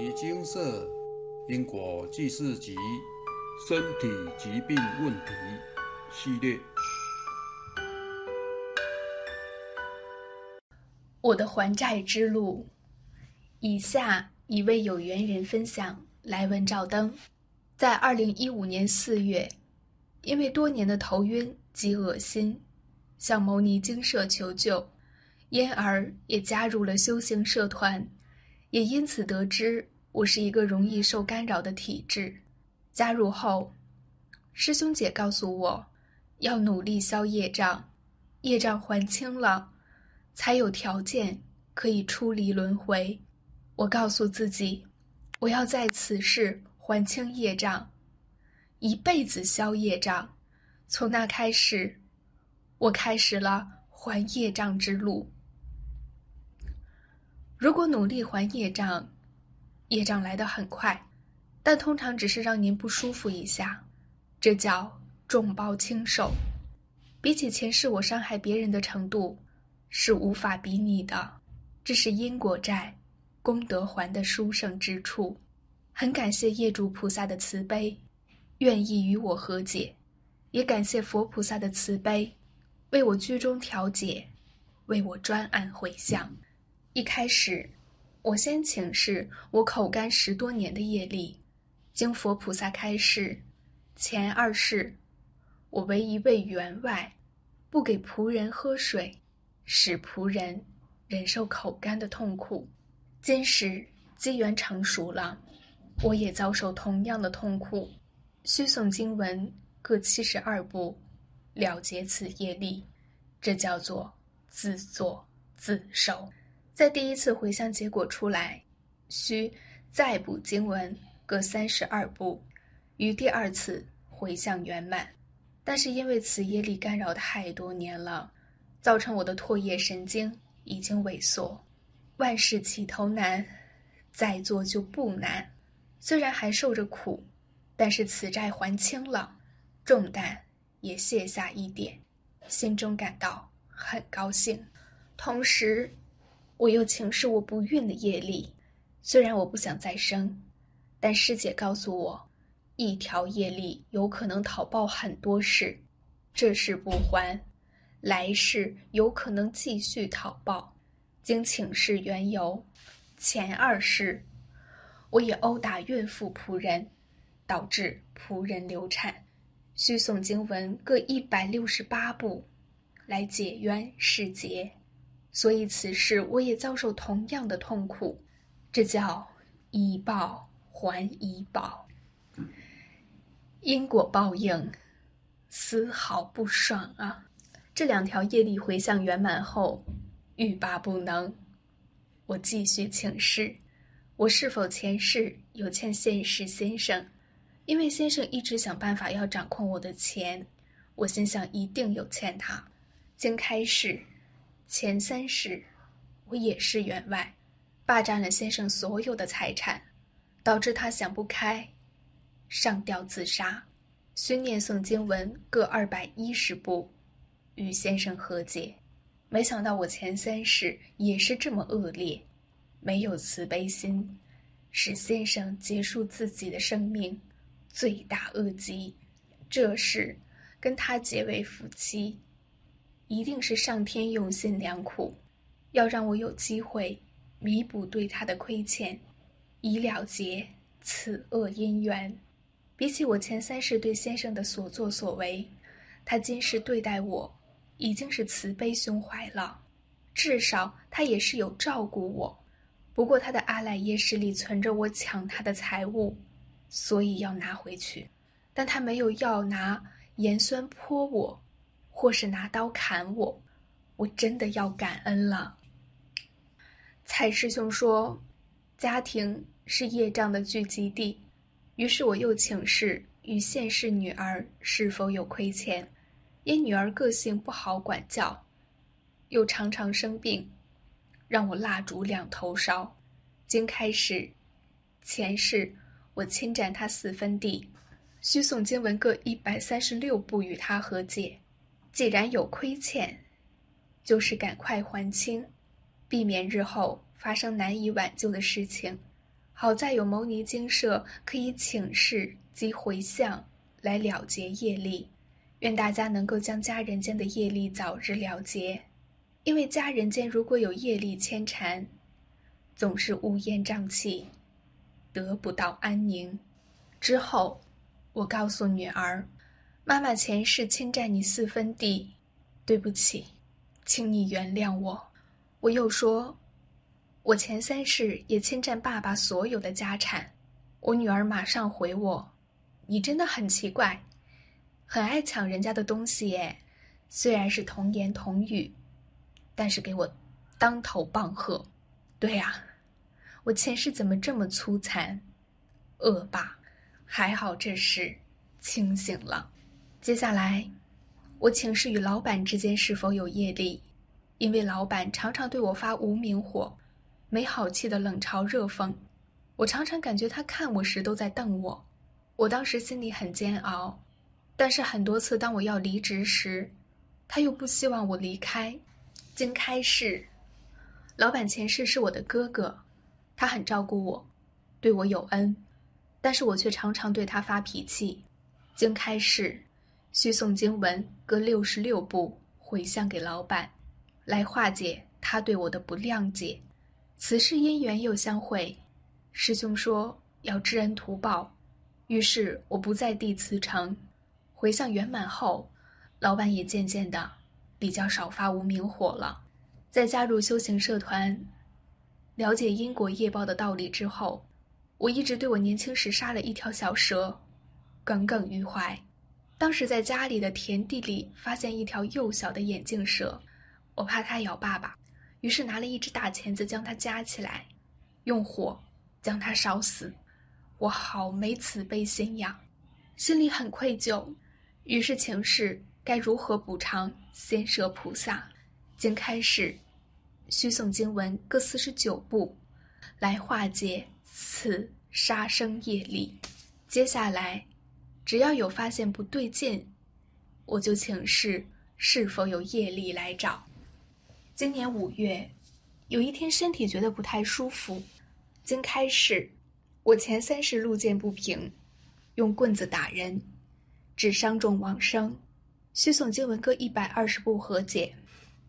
遗精舍因果记事集身体疾病问题系列。我的还债之路。以下一位有缘人分享：来文照灯，在二零一五年四月，因为多年的头晕及恶心，向牟尼精舍求救，因而也加入了修行社团。也因此得知我是一个容易受干扰的体质。加入后，师兄姐告诉我，要努力消业障，业障还清了，才有条件可以出离轮回。我告诉自己，我要在此世还清业障，一辈子消业障。从那开始，我开始了还业障之路。如果努力还业障，业障来得很快，但通常只是让您不舒服一下，这叫重报轻受。比起前世我伤害别人的程度，是无法比拟的。这是因果债，功德还的殊胜之处。很感谢业主菩萨的慈悲，愿意与我和解，也感谢佛菩萨的慈悲，为我居中调解，为我专案回向。一开始，我先请示我口干十多年的业力，经佛菩萨开示，前二世，我为一位员外，不给仆人喝水，使仆人忍受口干的痛苦。今时机缘成熟了，我也遭受同样的痛苦，需诵经文各七十二部，了结此业力，这叫做自作自受。在第一次回向结果出来，需再补经文各三十二部，于第二次回向圆满。但是因为此业力干扰太多年了，造成我的唾液神经已经萎缩。万事起头难，再做就不难。虽然还受着苦，但是此债还清了，重担也卸下一点，心中感到很高兴。同时，我又请示我不孕的业力，虽然我不想再生，但师姐告诉我，一条业力有可能讨报很多事，这事不还，来世有可能继续讨报。经请示缘由，前二世，我也殴打孕妇仆人，导致仆人流产，需诵经文各一百六十八部，来解冤释结。所以此事我也遭受同样的痛苦，这叫以报还以报，因果报应，丝毫不爽啊！这两条业力回向圆满后，欲罢不能，我继续请示：我是否前世有欠现世先生？因为先生一直想办法要掌控我的钱，我心想一定有欠他。经开始。前三世，我也是员外，霸占了先生所有的财产，导致他想不开，上吊自杀。需念诵经文各二百一十部，与先生和解。没想到我前三世也是这么恶劣，没有慈悲心，使先生结束自己的生命，罪大恶极。这事跟他结为夫妻。一定是上天用心良苦，要让我有机会弥补对他的亏欠，以了结此恶姻缘。比起我前三世对先生的所作所为，他今世对待我已经是慈悲胸怀了，至少他也是有照顾我。不过他的阿赖耶识里存着我抢他的财物，所以要拿回去，但他没有要拿盐酸泼我。或是拿刀砍我，我真的要感恩了。蔡师兄说，家庭是业障的聚集地，于是我又请示与现世女儿是否有亏欠，因女儿个性不好管教，又常常生病，让我蜡烛两头烧。经开始，前世我侵占她四分地，需诵经文各一百三十六部与她和解。既然有亏欠，就是赶快还清，避免日后发生难以挽救的事情。好在有牟尼精舍可以请示及回向来了结业力。愿大家能够将家人间的业力早日了结，因为家人间如果有业力牵缠，总是乌烟瘴气，得不到安宁。之后，我告诉女儿：“妈妈前世侵占你四分地，对不起，请你原谅我。”我又说：“我前三世也侵占爸爸所有的家产。”我女儿马上回我：“你真的很奇怪，很爱抢人家的东西耶。虽然是童言童语，但是给我当头棒喝。对呀。”我前世怎么这么粗残、恶霸？还好这时清醒了。接下来，我请示与老板之间是否有业力，因为老板常常对我发无名火，没好气的冷嘲热讽。我常常感觉他看我时都在瞪我。我当时心里很煎熬，但是很多次当我要离职时，他又不希望我离开。经开示，老板前世是我的哥哥。他很照顾我，对我有恩，但是我却常常对他发脾气。经开示，需诵经文各六十六部回向给老板，来化解他对我的不谅解。此事因缘又相会，师兄说要知恩图报，于是我不在地辞呈。回向圆满后，老板也渐渐的比较少发无名火了。在加入修行社团。了解因果业报的道理之后，我一直对我年轻时杀了一条小蛇耿耿于怀。当时在家里的田地里发现一条幼小的眼镜蛇，我怕它咬爸爸，于是拿了一只大钳子将它夹起来，用火将它烧死。我好没慈悲心呀，心里很愧疚，于是请示该如何补偿先舍菩萨，经开示。需诵经文各四十九部，来化解此杀生业力。接下来，只要有发现不对劲，我就请示是否有业力来找。今年五月，有一天身体觉得不太舒服，经开始，我前三世路见不平，用棍子打人，致伤重往生。需诵经文各一百二十部和解，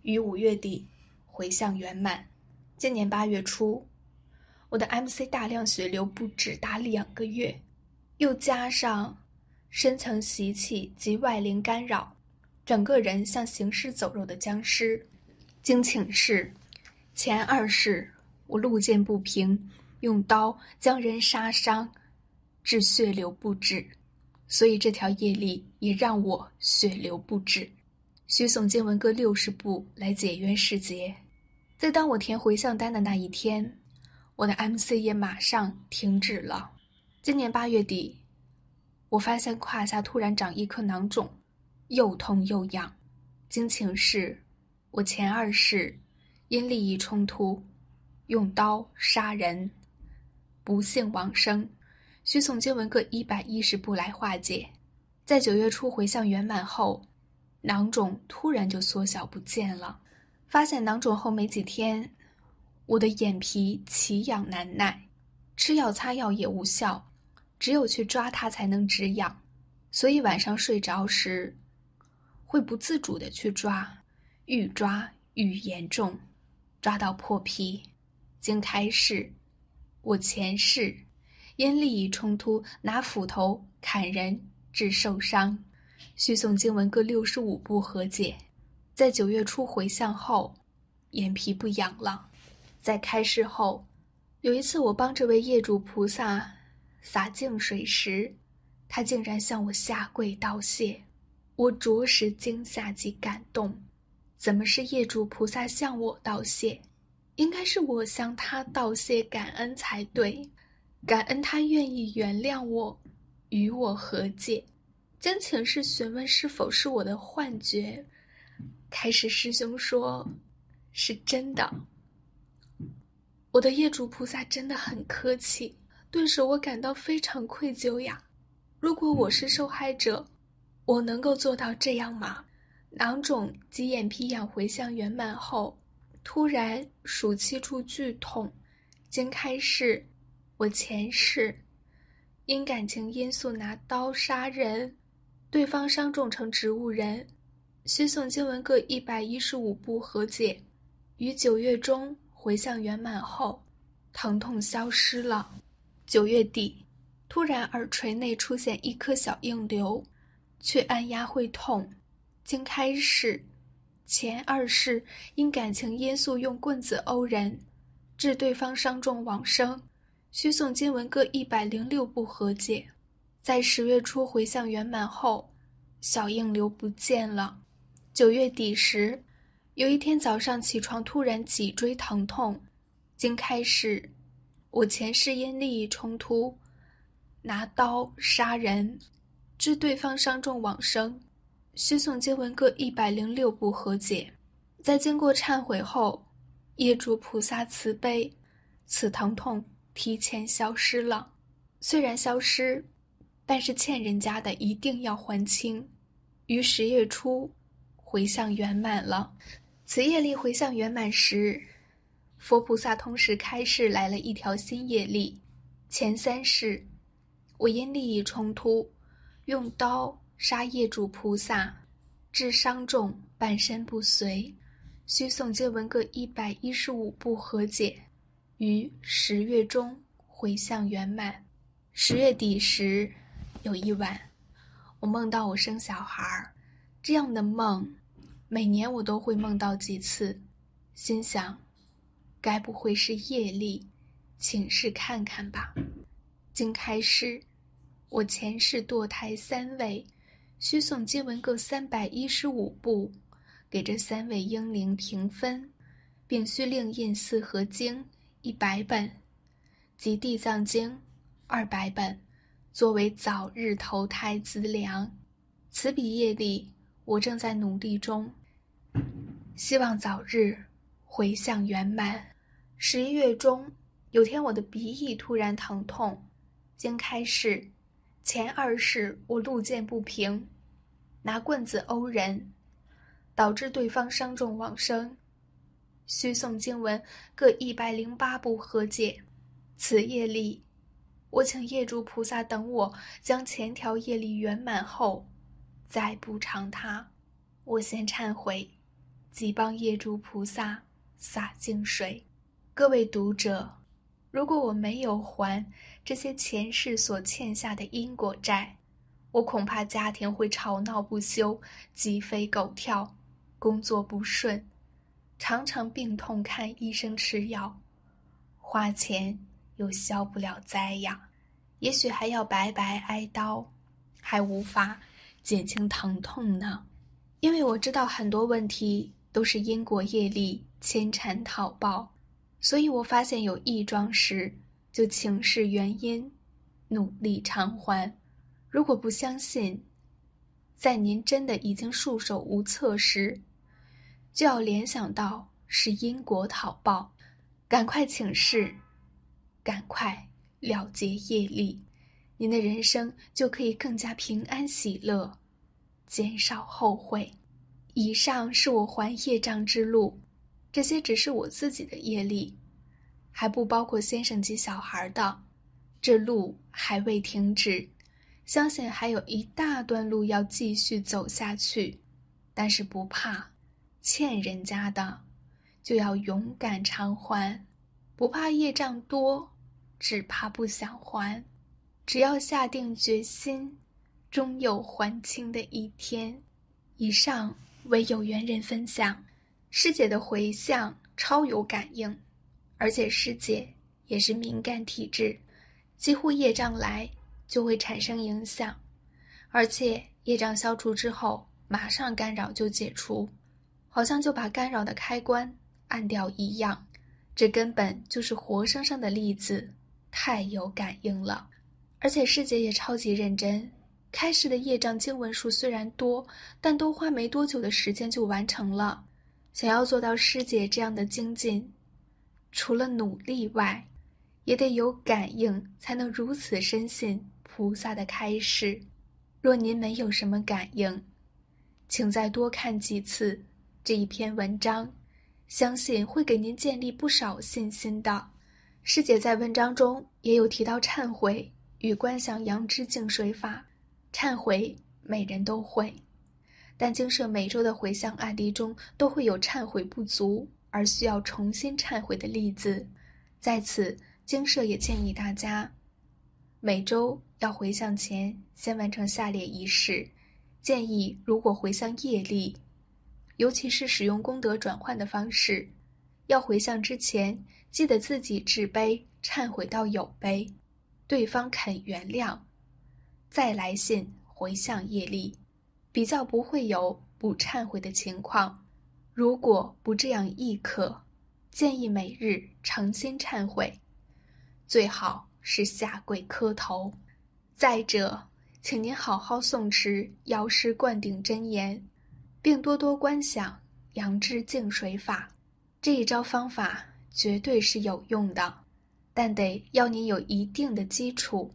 于五月底。回向圆满。今年八月初，我的 MC 大量血流不止达两个月，又加上深层习气及外灵干扰，整个人像行尸走肉的僵尸。经请示，前二世我路见不平，用刀将人杀伤，致血流不止，所以这条业力也让我血流不止。需诵经文各六十部来解冤释结。在当我填回向单的那一天，我的 MC 也马上停止了。今年八月底，我发现胯下突然长一颗囊肿，又痛又痒。经请示，我前二世因利益冲突，用刀杀人，不幸往生，需诵经文各一百一十部来化解。在九月初回向圆满后，囊肿突然就缩小不见了。发现囊肿后没几天，我的眼皮奇痒难耐，吃药擦药也无效，只有去抓它才能止痒。所以晚上睡着时，会不自主的去抓，愈抓愈严重，抓到破皮。经开示，我前世因利益冲突拿斧头砍人致受伤，需诵经文各六十五部和解。在九月初回向后，眼皮不痒了。在开示后，有一次我帮这位业主菩萨洒净水时，他竟然向我下跪道谢，我着实惊吓及感动。怎么是业主菩萨向我道谢？应该是我向他道谢感恩才对，感恩他愿意原谅我，与我和解。将请示询问是否是我的幻觉。开始，师兄说：“是真的。”我的业主菩萨真的很客气，顿时我感到非常愧疚呀。如果我是受害者，我能够做到这样吗？囊肿及眼皮痒回向圆满后，突然数七处剧痛，经开示，我前世因感情因素拿刀杀人，对方伤重成植物人，需诵经文各一百一十五部和解。于九月中回向圆满后，疼痛消失了。九月底，突然耳垂内出现一颗小硬瘤，却按压会痛。经开示，前二世因感情因素用棍子殴人，致对方伤重往生，需诵经文各一百零六部和解。在十月初回向圆满后，小硬瘤不见了。九月底时，有一天早上起床突然脊椎疼痛，经开示。我前世因利益冲突，拿刀杀人，致对方伤重往生，需诵经文各一百零六部和解。在经过忏悔后，业主菩萨慈悲，此疼痛提前消失了。虽然消失，但是欠人家的一定要还清。于十月初，回向圆满了。此业力回向圆满时。佛菩萨同时开示来了一条新业力，前三世，我因利益冲突，用刀杀业主菩萨，致伤重，半身不遂，需诵经文各一百一十五部和解，于十月中回向圆满。十月底时，有一晚，我梦到我生小孩儿，这样的梦，每年我都会梦到几次，心想。该不会是业力，请示看看吧。经开示，我前世堕胎三位，需诵经文各三百一十五部，给这三位婴灵平分，并需另印四合经一百本，及地藏经二百本，作为早日投胎资粮。此笔业力，我正在努力中，希望早日回向圆满。十一月中，有天我的鼻翼突然疼痛，经开示，前二世我路见不平，拿棍子殴人，导致对方伤重往生，需诵经文各一百零八部和解。此业力，我请业主菩萨等我将前条业力圆满后，再补偿他。我先忏悔，即帮业主菩萨洒净水。各位读者，如果我没有还这些前世所欠下的因果债，我恐怕家庭会吵闹不休，鸡飞狗跳，工作不顺，常常病痛看医生吃药，花钱又消不了灾呀，也许还要白白挨刀，还无法减轻疼痛呢。因为我知道很多问题都是因果业力牵缠讨报。所以我发现有异状时，就请示原因，努力偿还。如果不相信，在您真的已经束手无策时，就要联想到是因果讨报，赶快请示，赶快了结业力，您的人生就可以更加平安喜乐，减少后悔。以上是我还业障之路。这些只是我自己的业力，还不包括先生及小孩的。这路还未停止，相信还有一大段路要继续走下去。但是不怕，欠人家的就要勇敢偿还，不怕业障多，只怕不想还。只要下定决心，终有还清的一天。以上为有缘人分享。师姐的回向超有感应，而且师姐也是敏感体质，几乎业障来就会产生影响，而且业障消除之后，马上干扰就解除，好像就把干扰的开关按掉一样。这根本就是活生生的例子，太有感应了。而且师姐也超级认真，开始的业障经文数虽然多，但都花没多久的时间就完成了。想要做到师姐这样的精进，除了努力外，也得有感应，才能如此深信菩萨的开示。若您没有什么感应，请再多看几次这一篇文章，相信会给您建立不少信心的。师姐在文章中也有提到忏悔与观想阳之净水法。忏悔每人都会，但经社每周的回向案例中都会有忏悔不足而需要重新忏悔的例子。在此，经社也建议大家，每周要回向前先完成下列仪式。建议如果回向业力，尤其是使用功德转换的方式，要回向之前。记得自己置悲忏悔到有悲，对方肯原谅，再来信回向业力，比较不会有不忏悔的情况。如果不这样亦可，建议每日诚心忏悔，最好是下跪磕头。再者，请您好好诵持药师灌顶真言，并多多观想阳之净水法这一招方法。绝对是有用的，但得要你有一定的基础。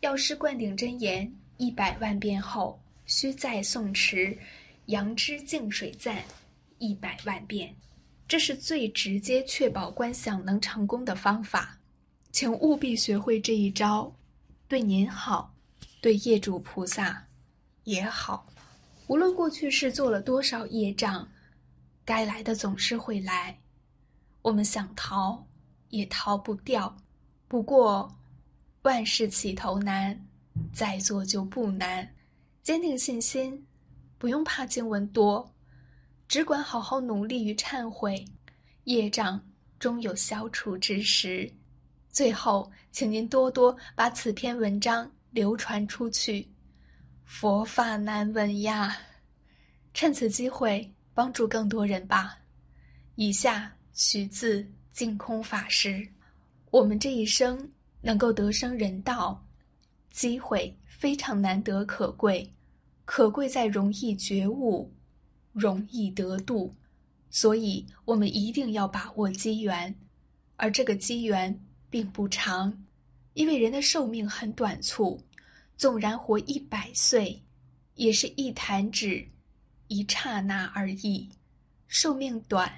药师灌顶真言一百万遍后，需再诵持阳之净水赞一百万遍，这是最直接确保观想能成功的方法。请务必学会这一招，对您好，对业主菩萨也好。无论过去是做了多少业障，该来的总是会来。我们想逃，也逃不掉。不过，万事起头难，再做就不难。坚定信心，不用怕经文多，只管好好努力与忏悔，业障终有消除之时。最后，请您多多把此篇文章流传出去。佛法难闻呀，趁此机会帮助更多人吧。以下。取自净空法师。我们这一生能够得生人道，机会非常难得可贵，可贵在容易觉悟，容易得度，所以我们一定要把握机缘。而这个机缘并不长，因为人的寿命很短促，纵然活一百岁，也是一弹指，一刹那而已。寿命短。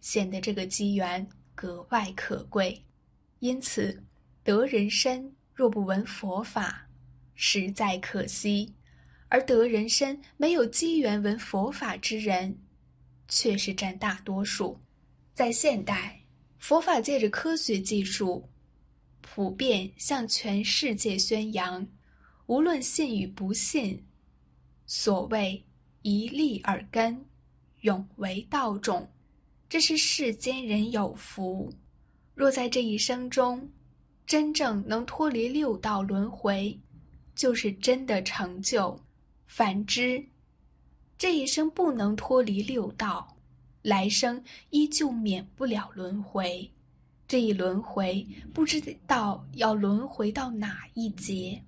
显得这个机缘格外可贵，因此得人身若不闻佛法，实在可惜；而得人身没有机缘闻佛法之人，却是占大多数。在现代，佛法借着科学技术，普遍向全世界宣扬，无论信与不信，所谓一粒耳根，永为道种。这是世间人有福，若在这一生中，真正能脱离六道轮回，就是真的成就；反之，这一生不能脱离六道，来生依旧免不了轮回。这一轮回，不知道要轮回到哪一劫，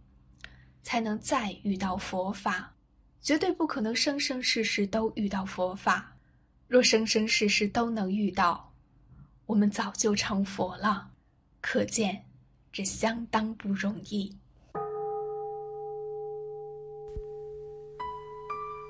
才能再遇到佛法，绝对不可能生生世世都遇到佛法。若生生世世都能遇到，我们早就成佛了。可见，这相当不容易。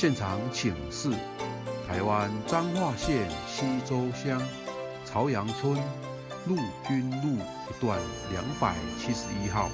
现场请示台湾彰化县西周乡朝阳村陆军路一段两百七十一号。